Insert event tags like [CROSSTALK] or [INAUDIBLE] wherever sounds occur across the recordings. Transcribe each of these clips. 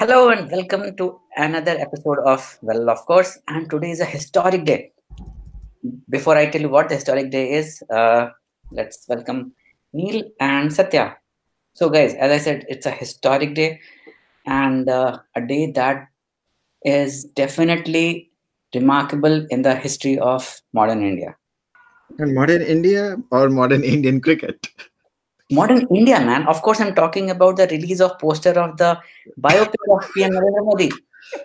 Hello and welcome to another episode of Well, of course. And today is a historic day. Before I tell you what the historic day is, uh, let's welcome Neil and Satya. So, guys, as I said, it's a historic day and uh, a day that is definitely remarkable in the history of modern India. And modern India or modern Indian cricket? Modern India, man. Of course, I'm talking about the release of poster of the biopic of PM Narendra Modi.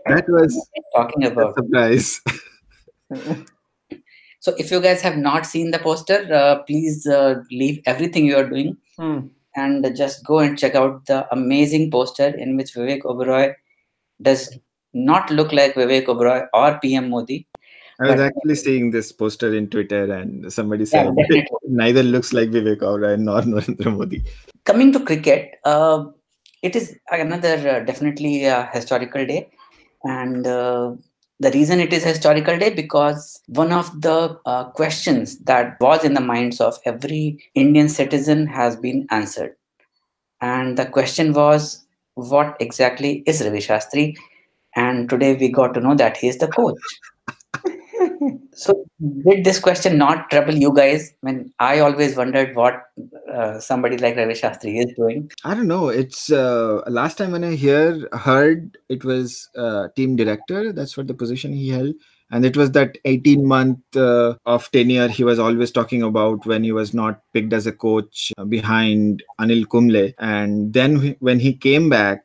That was talking about. surprise. So, if you guys have not seen the poster, uh, please uh, leave everything you are doing Hmm. and just go and check out the amazing poster in which Vivek Oberoi does not look like Vivek Oberoi or PM Modi. I was But- actually seeing this poster in Twitter, and somebody Yeah, said definitely. [LAUGHS] neither looks like Vivek Oberoi nor [LAUGHS] Narendra Modi. Coming to cricket, uh, it is another uh, definitely a historical day, and uh, the reason it is a historical day because one of the uh, questions that was in the minds of every Indian citizen has been answered, and the question was, what exactly is Ravi Shastri? And today we got to know that he is the coach. So, did this question not trouble you guys? I mean, I always wondered what uh, somebody like Ravi Shastri is doing. I don't know. It's uh, last time when I hear heard it was uh, team director. That's what the position he held, and it was that 18 month uh, of tenure he was always talking about when he was not picked as a coach uh, behind Anil Kumble. And then when he came back,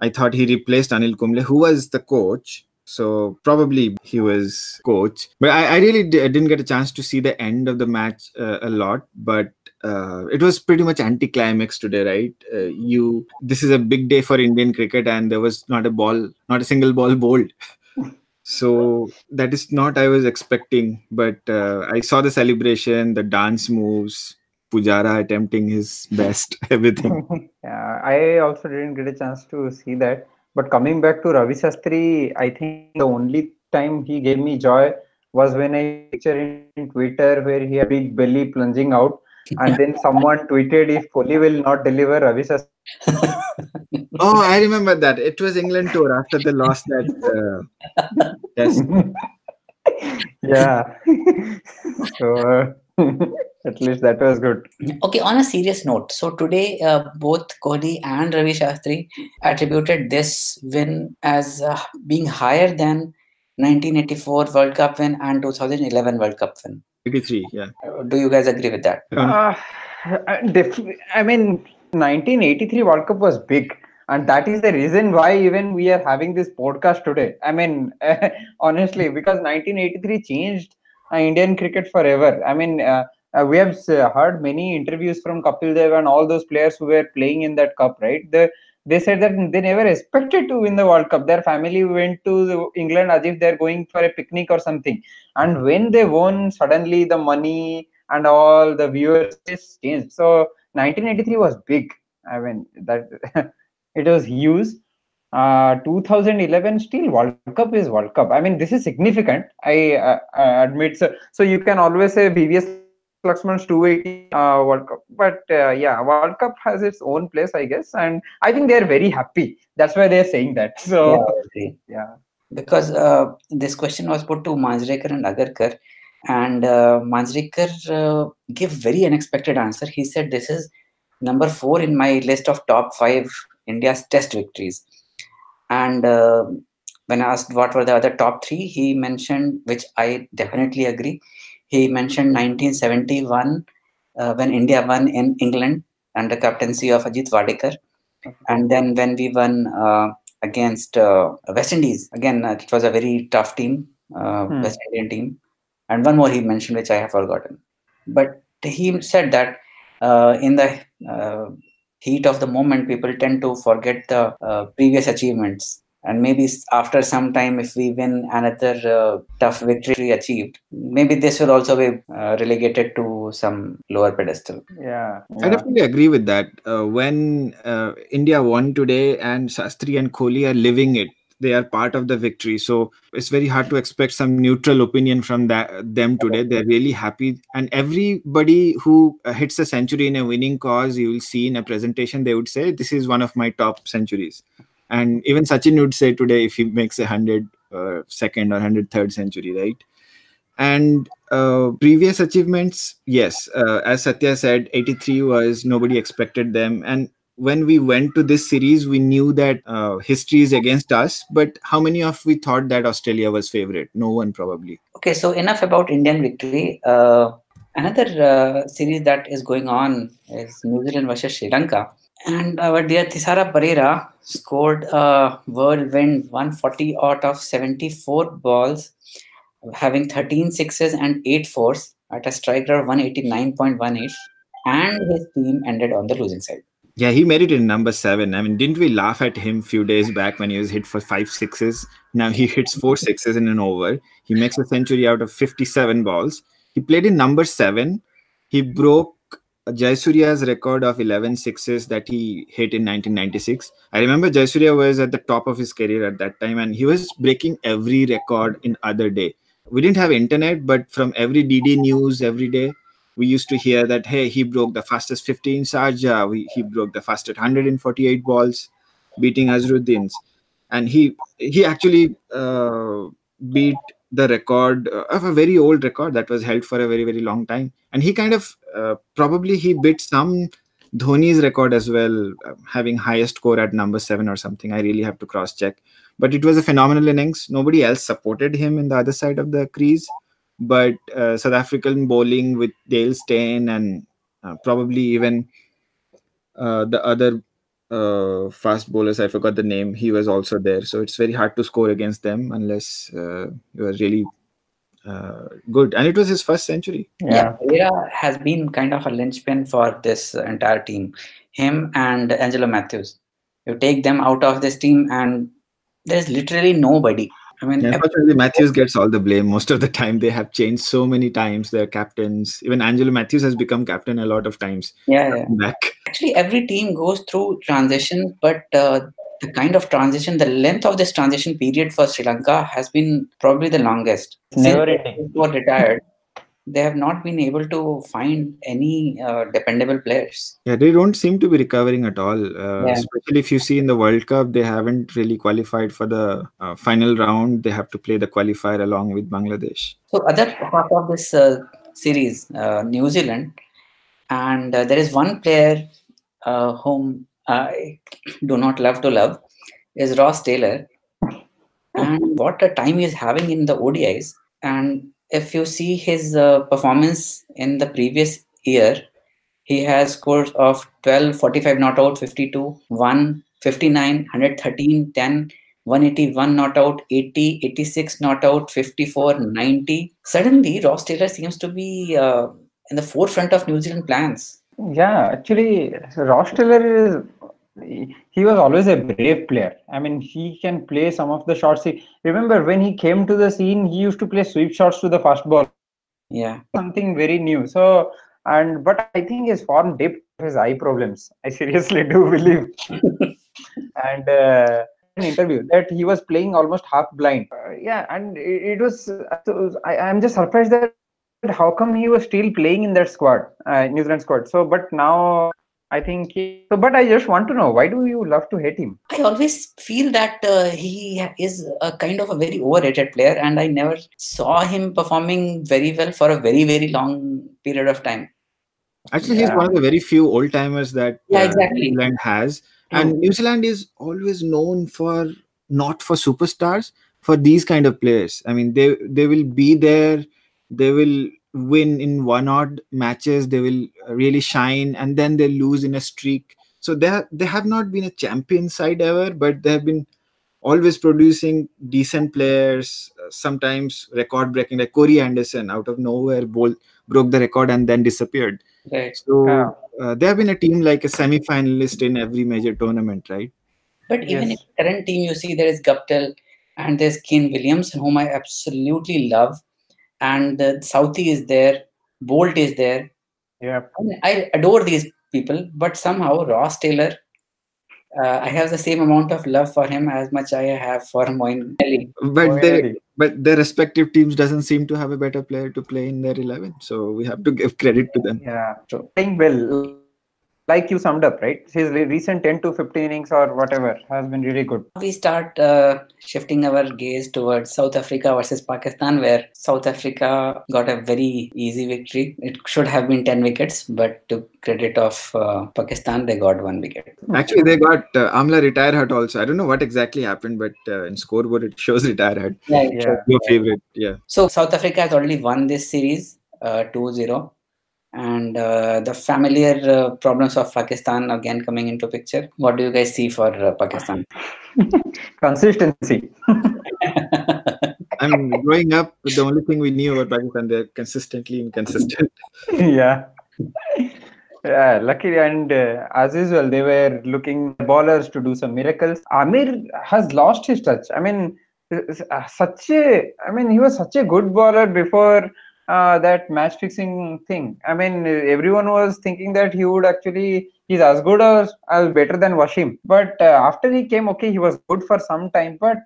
I thought he replaced Anil Kumble, who was the coach. So probably he was coach, but I, I really di- didn't get a chance to see the end of the match uh, a lot. But uh, it was pretty much anticlimax today, right? Uh, you this is a big day for Indian cricket, and there was not a ball, not a single ball bowled. [LAUGHS] So that is not I was expecting, but uh, I saw the celebration, the dance moves, Pujara attempting his best, [LAUGHS] everything. [LAUGHS] yeah, I also didn't get a chance to see that. But coming back to Ravi Shastri, I think the only time he gave me joy was when I picture in Twitter where he had big belly plunging out, and then someone tweeted if Kohli will not deliver Ravi Shastri. [LAUGHS] oh, I remember that. It was England tour after they lost that uh, test. [LAUGHS] yeah. [LAUGHS] so uh, at least that was good. Okay, on a serious note, so today uh, both Kohli and Ravi Shastri attributed this win as uh, being higher than 1984 World Cup win and 2011 World Cup win. 83, yeah. Uh, Do you guys agree with that? Uh, def- I mean, 1983 World Cup was big, and that is the reason why even we are having this podcast today. I mean, [LAUGHS] honestly, because 1983 changed uh, Indian cricket forever. I mean, uh, uh, we have heard many interviews from Kapil Dev and all those players who were playing in that cup, right? The, they said that they never expected to win the World Cup. Their family went to the England as if they're going for a picnic or something. And when they won, suddenly the money and all the viewers just changed. So 1983 was big. I mean that [LAUGHS] it was huge. Uh, 2011 still World Cup is World Cup. I mean this is significant. I uh, uh, admit so. So you can always say VVS Laxman's 280 uh, World Cup, but uh, yeah, World Cup has its own place, I guess, and I think they are very happy. That's why they're saying that. So I agree. yeah, Because uh, this question was put to Manjrekar and Agarkar, and uh, Manjrekar uh, gave very unexpected answer. He said, "This is number four in my list of top five India's Test victories." And uh, when asked what were the other top three, he mentioned, which I definitely agree. He mentioned 1971 uh, when India won in England under captaincy of Ajit Wadekar, and then when we won uh, against uh, West Indies. Again, uh, it was a very tough team, uh, Hmm. West Indian team. And one more he mentioned, which I have forgotten. But he said that uh, in the uh, heat of the moment, people tend to forget the uh, previous achievements. And maybe after some time, if we win another uh, tough victory achieved, maybe this will also be uh, relegated to some lower pedestal. yeah, I definitely agree with that. Uh, when uh, India won today and Shastri and Kohli are living it, they are part of the victory. So it's very hard to expect some neutral opinion from that them today. They're really happy, and everybody who uh, hits a century in a winning cause, you will see in a presentation, they would say, "This is one of my top centuries." And even Sachin would say today if he makes a hundred uh, second or hundred third century, right? And uh, previous achievements, yes, uh, as Satya said, 83 was nobody expected them, and when we went to this series, we knew that uh, history is against us. But how many of we thought that Australia was favorite? No one probably. Okay, so enough about Indian victory. Uh, another uh, series that is going on is New Zealand versus Sri Lanka. And our dear Thisara Perera scored a whirlwind 140 out of 74 balls, having 13 sixes and 8 fours at a strike rate of 189.18. And his team ended on the losing side. Yeah, he made it in number seven. I mean, didn't we laugh at him a few days back when he was hit for five sixes? Now he hits four sixes in an over. He makes a century out of 57 balls. He played in number seven. He broke Jayasuriya's record of 11 sixes that he hit in 1996. I remember Jayasurya was at the top of his career at that time and he was breaking every record in other day. We didn't have internet, but from every DD news every day, we used to hear that hey he broke the fastest 15 Sharjah, we, he broke the fastest 148 balls, beating Azharuddin's, and he he actually uh, beat the record uh, of a very old record that was held for a very very long time, and he kind of uh, probably he beat some Dhoni's record as well, uh, having highest score at number seven or something. I really have to cross check, but it was a phenomenal innings. Nobody else supported him in the other side of the crease but uh, South African bowling with Dale Steyn and uh, probably even uh, the other uh, fast bowlers, I forgot the name, he was also there. So it's very hard to score against them unless uh, you are really uh, good. And it was his first century. Yeah, Perera has been kind of a linchpin for this entire team. Him and Angelo Mathews. You take them out of this team, and there's literally nobody. I mean, unfortunately, Mathews gets all the blame most of the time. They have changed so many times their captains. Even Angelo Mathews has become captain a lot of times. Yeah, yeah. Back. Actually, every team goes through transition, but uh, the kind of transition, the length of this transition period for Sri Lanka has been probably the longest. Never ending. they were retired, they have not been able to find any uh, dependable players. Yeah, they don't seem to be recovering at all. Uh, Yeah. Especially if you see in the World Cup, they haven't really qualified for the uh, final round. They have to play the qualifier along with Bangladesh. So other part of this uh, series, uh, New Zealand, and uh, there is one player uh, whom I do not love to love, is Ross Taylor, and what a time he's having in the ODIs. And if you see his uh, performance in the previous year, he has scores of 12, 45 not out, 52, 1, 59, 113, 10, 181 not out, 80, 86 not out, 54, 90. Suddenly, Ross Taylor seems to be uh, in the forefront of New Zealand plans. Yeah, actually, Ross Taylor is he was always a brave player. I mean, he can play some of the shots. He, remember when he came to the scene, he used to play sweep shots to the first ball, Yeah. something very new. So, and but I think his form dipped his eye problems. I seriously do believe. [LAUGHS] and uh, an interview that he was playing almost half blind. Uh, yeah, and it, it was. So I, I'm just surprised that how come he was still playing in that squad, uh, New Zealand squad. So, but now I think he, so. But I just want to know why do you love to hate him? I always feel that uh, he is a kind of a very overrated player, and I never saw him performing very well for a very, very long period of time. Actually, he's Yeah. one of the very few old timers that Yeah, uh, exactly. New Zealand has. And New Zealand is always known for not for superstars, for these kind of players. I mean, they they will be there, they will win in one odd matches, they will really shine, and then they lose in a streak. So they ha- they have not been a champion side ever, but they have been always producing decent players. uh, sometimes record breaking, like Corey Anderson out of nowhere, bol- broke the record and then disappeared. Right. So Yeah. uh, they have been a team like a semi-finalist in every major tournament, right? But even Yes. in the current team, you see there is Guptill and there's Kane Williams, whom I absolutely love. And uh, Southey is there, Boult is there. Yeah. I, adore these people, but somehow Ross Taylor, uh, I have the same amount of love for him as much I have for Moeen Ali. But they, Really. but their respective teams doesn't seem to have a better player to play in their eleven. So we have to give credit to them. Yeah. True. Playing well. Like you summed up, right? His recent 10 to 15 innings or whatever has been really good. We start uh, shifting our gaze towards South Africa versus Pakistan, where South Africa got a very easy victory. It should have been 10 wickets, but to credit of uh, Pakistan, they got one wicket. Actually, they got uh, Amla retire hurt also. I don't know what exactly happened, but uh, in scoreboard it shows retire hurt. Yeah, Yeah. Your favorite, yeah. So South Africa has already won this series uh, 2-0 and uh, the familiar uh, problems of Pakistan again coming into picture. What do you guys see for uh, Pakistan? [LAUGHS] Consistency. [LAUGHS] I'm growing up. The only thing we knew about Pakistan, they're consistently inconsistent. [LAUGHS] yeah. Yeah, luckily and uh, as usual, they were looking bowlers to do some miracles. Amir has lost his touch. I mean, uh, such a. I mean, he was such a good bowler before uh, that match fixing thing. I mean, everyone was thinking that he would actually. He's as good as, as better than Wasim. But uh, after he came, okay, he was good for some time. But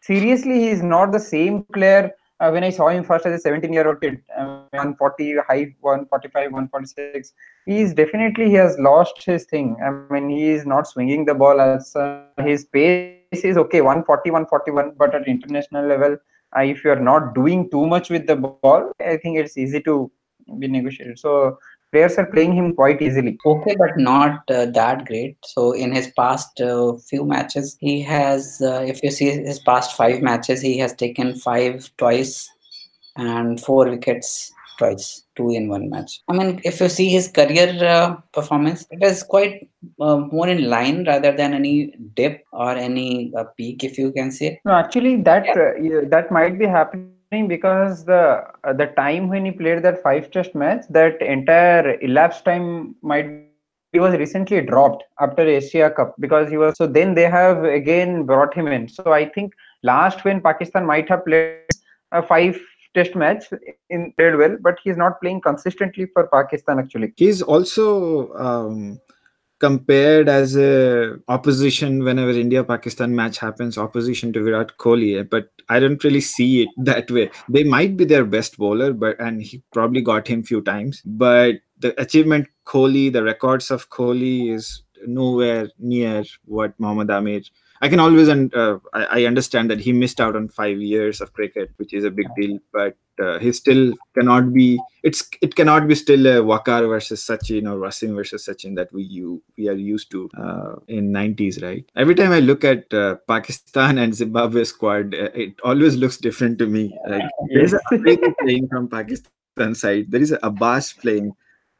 seriously, he's not the same player uh, when I saw him first as a 17 year old kid, uh, 140, high 145, 146. He's definitely he has lost his thing. I mean, he is not swinging the ball as uh, his pace is okay, 140, 141, but at international level, uh, if you are not doing too much with the ball, I think it's easy to be negotiated. So players are playing him quite easily. Okay, but not uh, that great. So in his past uh, few matches, he has, uh, if you see his past five matches, he has taken five twice and four wickets twice, two in one match. I mean, if you see his career uh, performance, it is quite uh, more in line rather than any dip or any uh, peak, if you can say. No, actually, that uh, yeah, that might be happening because the uh, the time when he played that five test match, that entire elapsed time might he was recently dropped after Asia Cup because he was so then they have again brought him in. So I think last when Pakistan might have played a five test match in played well, but he's not playing consistently for Pakistan actually. He's also um, compared as a opposition whenever India Pakistan match happens, opposition to Virat Kohli. But I don't really see it [LAUGHS] that way. They might be their best bowler, but and he probably got him few times. But the achievement Kohli, the records of Kohli is nowhere near what Mohammad Amir. I can always and uh, I, I understand that he missed out on five years of cricket, which is a big deal. But uh, he still cannot be. It's it cannot be still a Waqar versus Sachin or Wasim versus Sachin that we you we are used to uh, in 90s, right? Every time I look at uh, Pakistan and Zimbabwe squad, uh, it always looks different to me. Like there's a playing from Pakistan side. There is a Abbas playing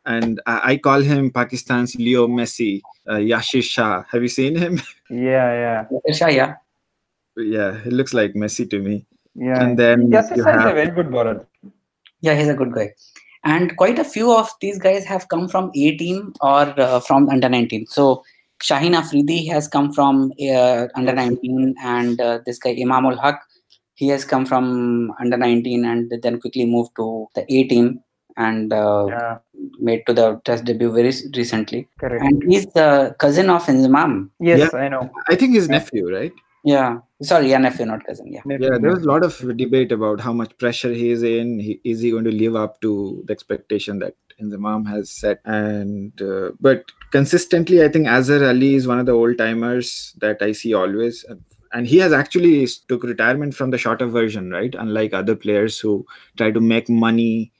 and I, I call him Pakistan's Leo Messi, uh, Yasir Shah. Have you seen him? [LAUGHS] Yeah, yeah, Shah, yeah. yeah, he looks like Messi to me. yeah. And then Yes, you is a very good bowler. Yeah, he's a good guy. And quite a few of these guys have come from A team or uh, from under 19. So Shaheen Afridi has come from uh, under 19, and uh, this guy Imam-ul-Haq, he has come from under 19 and then quickly moved to the A team and uh, Yeah, made to the test debut very recently. correct. And he's the cousin of Inzamam. Yes, I know. I think his nephew, right? Yeah, sorry, yeah, nephew, not cousin. Yeah. Yeah, there was a lot of debate about how much pressure he is in. He, is he going to live up to the expectation that Inzamam has set? And uh, but consistently, I think Azhar Ali is one of the old timers that I see always. And he has actually took retirement from the shorter version, right? Unlike other players who try to make money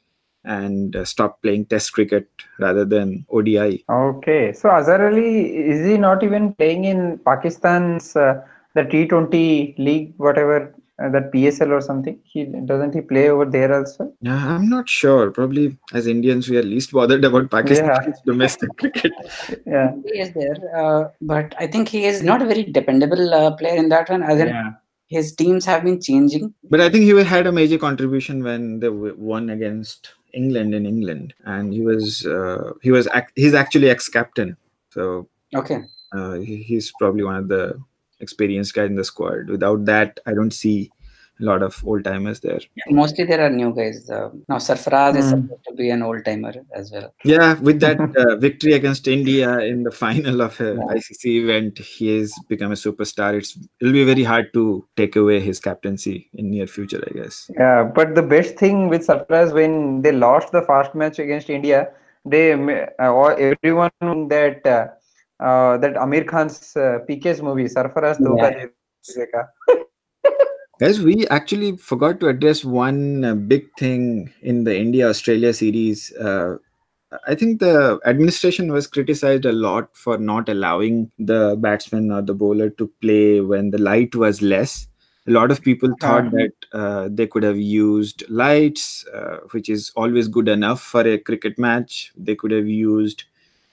and uh, stop playing Test cricket rather than ODI. Okay, so Azhar Ali is he not even playing in Pakistan's uh, the T20 league, whatever uh, that PSL or something? He doesn't he play over there also? Yeah, I'm not sure. Probably as Indians, we are least bothered about Pakistan's [LAUGHS] domestic cricket. Yeah, He is there, uh, but I think he is not a very dependable uh, player in that one. As in, yeah, his teams have been changing. But I think he had a major contribution when they won against England in England, and he was uh, he was ac- he's actually ex-captain, so Okay. uh, he- he's probably one of the experienced guys in the squad. Without that, I don't see a lot of old timers there. Mostly there are new guys. Uh, now Sarfaraz is Hmm. supposed to be an old timer as well. Yeah, with that [LAUGHS] uh, victory against India in the final of a Yeah. ICC event, he has become a superstar. It's it'll be very hard to take away his captaincy in near future, I guess. yeah. But the best thing with Sarfaraz when they lost the first match against India, they uh, everyone that uh, uh, that Aamir Khan's uh, PK's movie Sarfaraz Dhoka Yeah. [LAUGHS] Guys, we actually forgot to address one uh, big thing in the India Australia series. Uh, I think the administration was criticized a lot for not allowing the batsman or the bowler to play when the light was less. A lot of people thought Uh-huh. that uh, they could have used lights, uh, which is always good enough for a cricket match. They could have used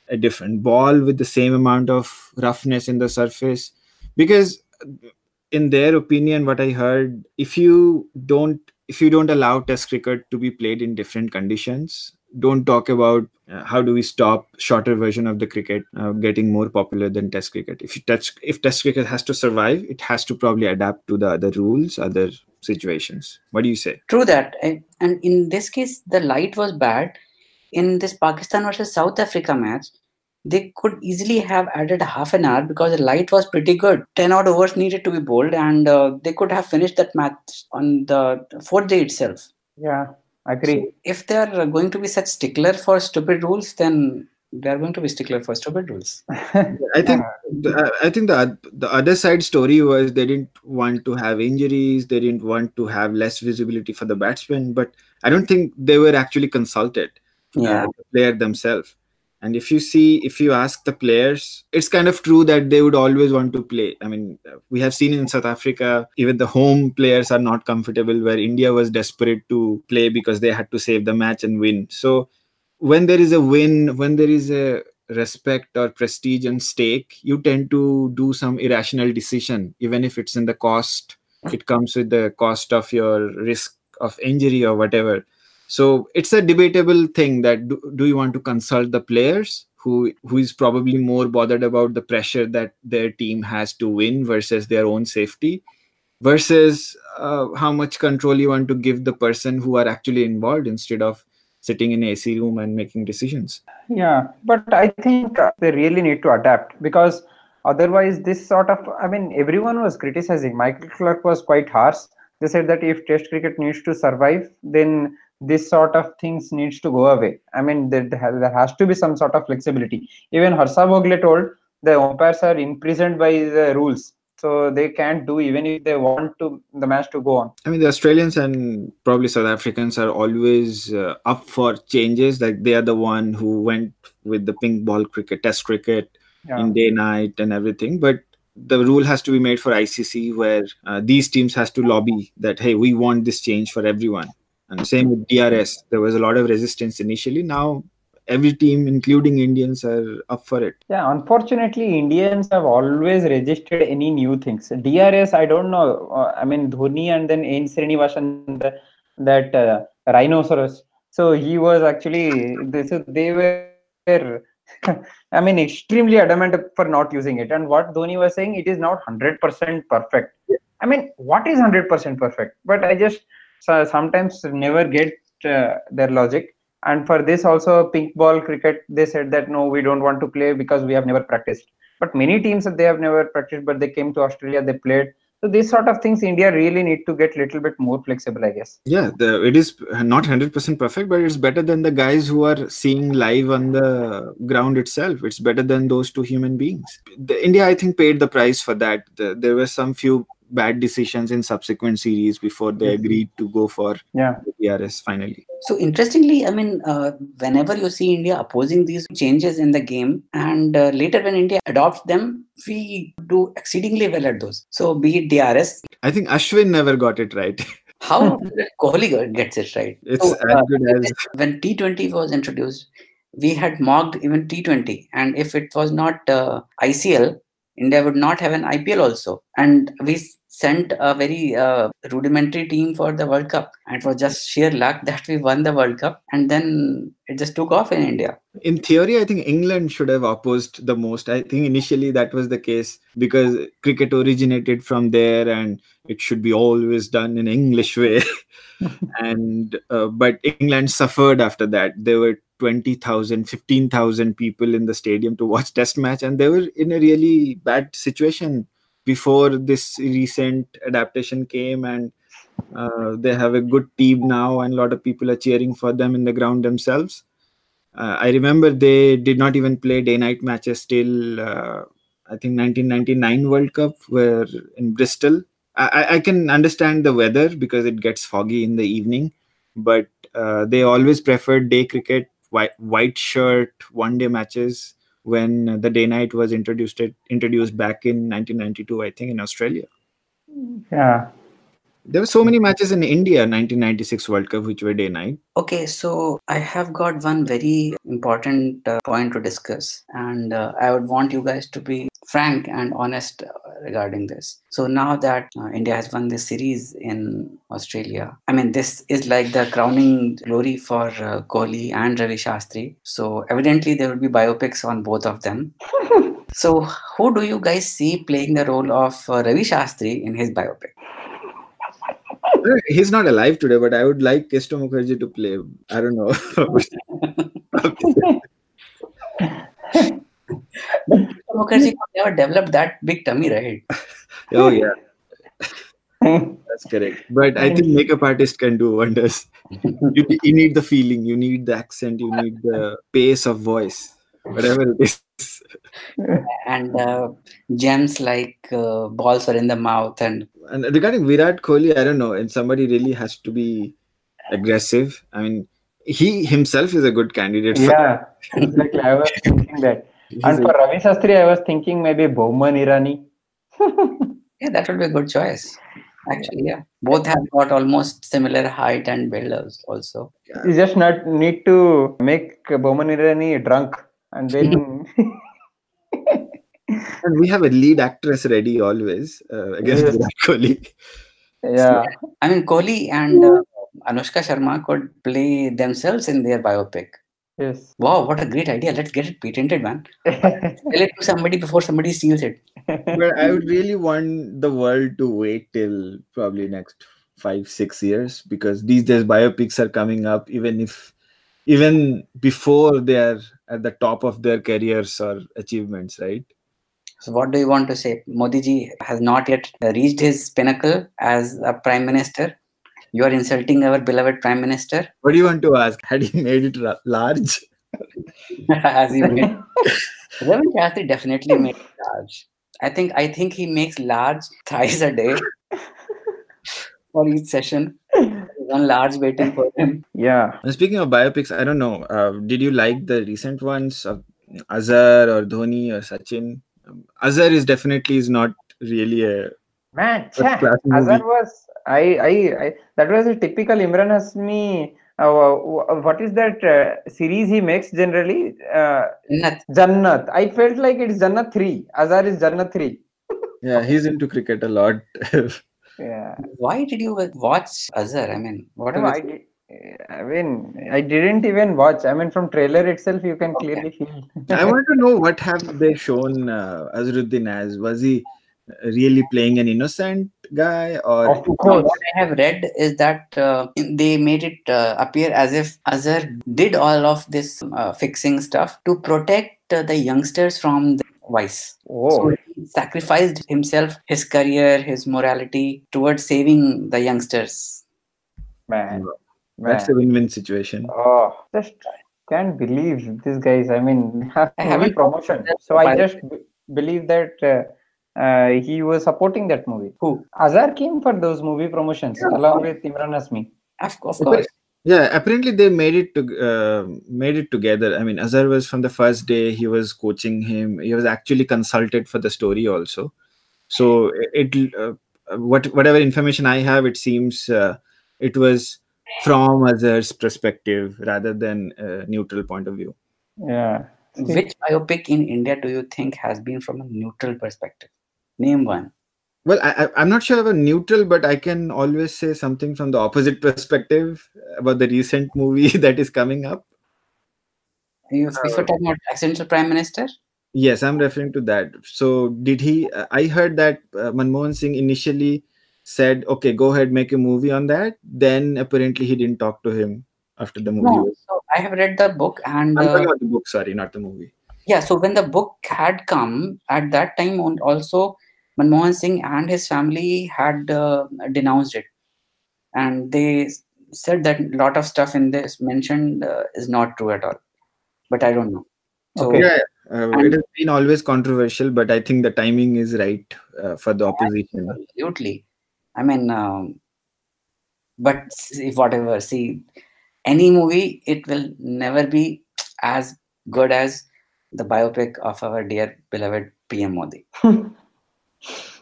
a different ball with the same amount of roughness in the surface because in their opinion what i heard if you don't if you don't allow test cricket to be played in different conditions don't talk about uh, how do we stop shorter version of the cricket uh, getting more popular than test cricket if touch if test cricket has to survive it has to probably adapt to the other rules other situations what do you say True that. And in this case, the light was bad. In this Pakistan versus South Africa match, they could easily have added half an hour because the light was pretty good. 10 odd overs needed to be bowled, and uh, they could have finished that match on the fourth day itself. Yeah, I agree. So if they are going to be such stickler for stupid rules, then they are going to be stickler for stupid rules. [LAUGHS] I think the, I think the the other side story was they didn't want to have injuries, they didn't want to have less visibility for the batsmen, but I don't think they were actually consulted. Yeah. uh, the player themselves. And if you see, if you ask the players, it's kind of true that they would always want to play. I mean, we have seen in South Africa, even the home players are not comfortable, where India was desperate to play because they had to save the match and win. So, when there is a win, when there is a respect or prestige and stake, you tend to do some irrational decision, even if it's in the cost. It comes with the cost of your risk of injury or whatever so it's a debatable thing that do, do you want to consult the players who who is probably more bothered about the pressure that their team has to win versus their own safety versus uh, how much control you want to give the person who are actually involved instead of sitting in an AC room and making decisions Yeah, but I think uh, they really need to adapt because otherwise, this sort of I mean, everyone was criticizing. Michael Clarke was quite harsh. They said that if Test cricket needs to survive, then this sort of things needs to go away. I mean, there, there has to be some sort of flexibility. Even Harsha Bhogle told the umpires are imprisoned by the rules, so they can't do even if they want to the match to go on. I mean, the Australians and probably South Africans are always uh, up for changes. Like they are the one who went with the pink ball cricket, Test cricket, Yeah. in day night and everything but the rule has to be made for icc where uh, these teams has to lobby that hey we want this change for everyone and same with drs there was a lot of resistance initially now every team including indians are up for it Yeah, unfortunately, Indians have always resisted any new things. DRS, I don't know. Uh, I mean, Dhoni and then N. Srinivasan, the, that uh, rhinoceros. So he was actually this. is- They were, [LAUGHS] I mean, extremely adamant for not using it. And what Dhoni was saying, it is not hundred percent perfect. I mean, what is hundred percent perfect? But I just so sometimes never get uh, their logic. And for this also pink ball cricket they said that no we don't want to play because we have never practiced. But many teams that they have never practiced but they came to australia they played. So these sort of things india really need to get little bit more flexible i guess. Yeah the, it is not 100% perfect but it's better than the guys who are seeing live on the ground itself. It's better than those two human beings. The, india i think paid the price for that. The, there were some few bad decisions in subsequent series before they Yes. agreed to go for yeah the drs finally So interestingly, I mean, uh, whenever you see India opposing these changes in the game, and uh, later when India adopts them, we do exceedingly well at those. So be it DRS, i think ashwin never got it right [LAUGHS] how Kohli gets it right. it's So, as uh, good as when T20 was introduced, we had mocked even T20, and if it was not uh, ICL, India would not have an IPL also. And we s- sent a very uh, rudimentary team for the World Cup, and it was just sheer luck [LAUGHS] that we won the World Cup, and then it just took off in India. in theory i think england should have opposed the most. I think initially that was the case because cricket originated from there and it should be always done in english way. [LAUGHS] And uh, but england suffered after that. There were 20000 15000 people in the stadium to watch test match and they were in a really bad situation before this recent adaptation came and uh, they have a good team now and a lot of people are cheering for them in the ground themselves Uh, I remember they did not even play day-night matches till uh, I think 1999 World Cup, where in Bristol. I, I can understand the weather because it gets foggy in the evening, but uh, they always preferred day cricket, white, white shirt, one-day matches when the day night was introduced introduced back in 1992 i think in australia yeah there were so many matches in India 1996 World Cup which were day night. Okay, so I have got one very important uh, point to discuss, and uh, I would want you guys to be frank and honest uh, regarding this. So now that uh, India has won this series in Australia, I mean, this is like the crowning glory for uh, Kohli and Ravi Shastri. So evidently, there will be biopics on both of them. [LAUGHS] so, who do you guys see playing the role of uh, Ravi Shastri in his biopic? He's not alive today, but I would like Keshto Mukherjee to play. I don't know. [LAUGHS] [LAUGHS] Mukherjee could never develop that big tummy, right? [LAUGHS] oh yeah, that's correct. But I think makeup artist can do wonders. [LAUGHS] You, you need the feeling, you need the accent, you need the pace of voice, whatever it is. and uh, gems like uh, balls are in the mouth and and regarding Virat Kohli, I don't know, and somebody really has to be aggressive. I mean, he himself is a good candidate. Yeah, exactly. I was thinking that. And for Ravi Shastri, I was thinking maybe Boman Irani. [LAUGHS] yeah, that would be a good choice. Actually, yeah, both have got almost similar height and build also. You just not need to make Boman Irani drunk, and then. [LAUGHS] [LAUGHS] and we have a lead actress ready always uh, against yes. Virat Kohli. Yeah, so, I mean Kohli and uh, Anushka Sharma could play themselves in their biopic. Yes. Wow, what a great idea! Let's get it patented, man. [LAUGHS] Tell it to somebody before somebody steals it. but I would really want the world to wait till probably next five, six years because these days biopics are coming up, even if even before they are at the top of their careers or achievements, right? So, what do you want to say? Modi ji has not yet reached his pinnacle as a prime minister. You are insulting our beloved prime minister. What do you want to ask? Had he made it large? [LAUGHS] as he made. Ravi [LAUGHS] Shastri definitely made large. I think I think he makes large thrice a day [LAUGHS] for each session. One large waiting for him. Yeah. And speaking of biopics, I don't know. Uh, did you like the recent ones of Azhar or Dhoni or Sachin? Um, Azhar is definitely is not really a man. Azhar was I, I I that was a typical Emraan Hashmi. Uh, what is that uh, series he makes generally? Uh, Jannat. Jannat. I felt like it's Jannat three. Azhar is Jannat three. [LAUGHS] yeah, he's into cricket a lot. [LAUGHS] yeah. Why did you watch Azhar? I mean, what? No, I did. I mean, I didn't even watch. I mean, from trailer itself, you can clearly feel. I want to know [LAUGHS] what have they shown uh, Azharuddin as? Was he really playing an innocent guy, or? Of course. What I have read is that uh, they made it uh, appear as if Azhar did all of this uh, fixing stuff to protect uh, the youngsters from the vice. Oh. So he sacrificed himself, his career, his morality towards saving the youngsters. Man. That's a win-win situation. Oh, just can't believe these guys. I mean, I haven't promotion. So I just b- believe that uh, uh, he was supporting that movie. Who? Azhar came for those movie promotions Yeah. along with Emraan Hashmi. Of, of course. Yeah, apparently they made it to uh, made it together. I mean, Azhar was from the first day. He was coaching him. He was actually consulted for the story also. So it uh, what whatever information I have, it seems uh, it was from Azhar's perspective rather than a neutral point of view. Yeah. Which biopic in India do you think has been from a neutral perspective? Name one. Well, I, I, I'm not sure about neutral, but I can always say something from the opposite perspective about the recent movie [LAUGHS] that is coming up. You, if you're talking about accidental prime minister, Yes, I'm referring to that. So, did he? uh, I heard that uh, Manmohan Singh initially said, "Okay, go ahead, make a movie on that." Then apparently he didn't talk to him after the movie. no. So I have read the book, and I'm talking uh, about the book. Sorry, not the movie. yeah. So when the book had come at that time, on- also Manmohan Singh and his family had uh, denounced it, and they said that a lot of stuff in this mentioned uh, is not true at all. but I don't know. So Okay. Yeah, uh, it has been always controversial, but I think the timing is right uh, for the opposition. absolutely. I mean, um, but see, whatever. See, any movie, it will never be as good as the biopic of our dear beloved PM Modi. [LAUGHS]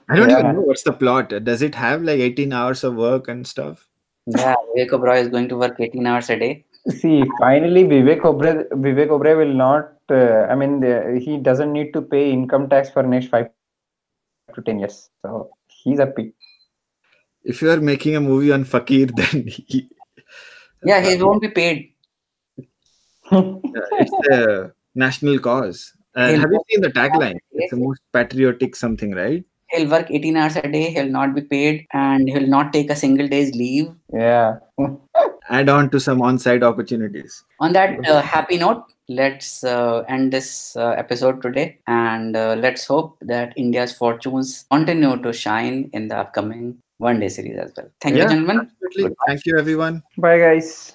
I don't Yeah. even know what's the plot. Does it have like 18 hours of work and stuff? Yeah, Vivek Oberoi is going to work 18 hours a day. See, finally, Vivek Oberoi, Vivek Oberoi will not. Uh, I mean, the, he doesn't need to pay income tax for next five to ten years. So he's happy. If you are making a movie on Fakir, [LAUGHS] then he, Yeah, he won't be paid. [LAUGHS] it's a national cause. Uh, have you seen the tagline? It's the most patriotic something, right? He'll work 18 hours a day, he'll not be paid, and he'll not take a single day's leave. yeah. [LAUGHS] Add on to some on-site opportunities. On that uh, happy note, let's uh, end this uh, episode today and uh, let's hope that India's fortunes continue to shine in the upcoming one day series as well. Thank Yeah. you, gentlemen. Absolutely. Goodbye. Thank you, everyone. Bye, guys.